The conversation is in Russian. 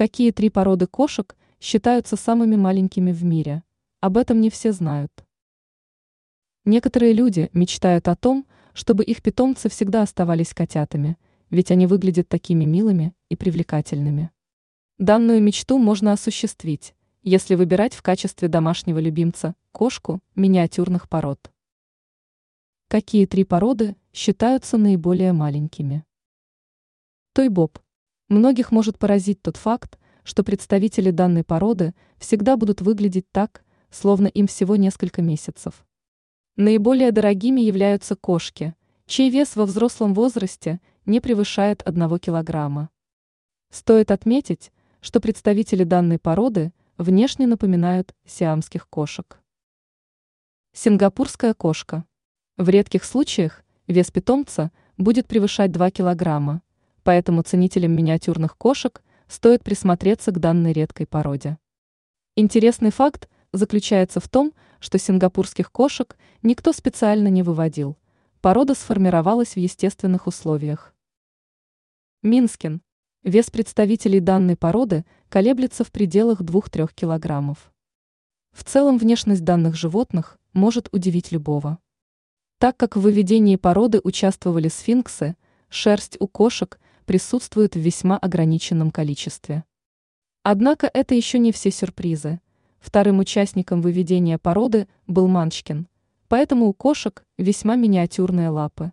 Какие три породы кошек считаются самыми маленькими в мире? Об этом не все знают. Некоторые люди мечтают о том, чтобы их питомцы всегда оставались котятами, ведь они выглядят такими милыми и привлекательными. Данную мечту можно осуществить, если выбирать в качестве домашнего любимца кошку миниатюрных пород. Какие три породы считаются наиболее маленькими? Тойбоб. Многих может поразить тот факт, что представители данной породы всегда будут выглядеть так, словно им всего несколько месяцев. Наиболее дорогими являются кошки, чей вес во взрослом возрасте не превышает 1 килограмма. Стоит отметить, что представители данной породы внешне напоминают сиамских кошек. Сингапурская кошка. В редких случаях вес питомца будет превышать 2 килограмма, поэтому ценителям миниатюрных кошек стоит присмотреться к данной редкой породе. Интересный факт заключается в том, что сингапурских кошек никто специально не выводил. Порода сформировалась в естественных условиях. Минскин. Вес представителей данной породы колеблется в пределах 2-3 килограммов. В целом внешность данных животных может удивить любого. Так как в выведении породы участвовали сфинксы, шерсть у кошек присутствует в весьма ограниченном количестве. Однако это еще не все сюрпризы. Вторым участником выведения породы был Манчкин, поэтому у кошек весьма миниатюрные лапы.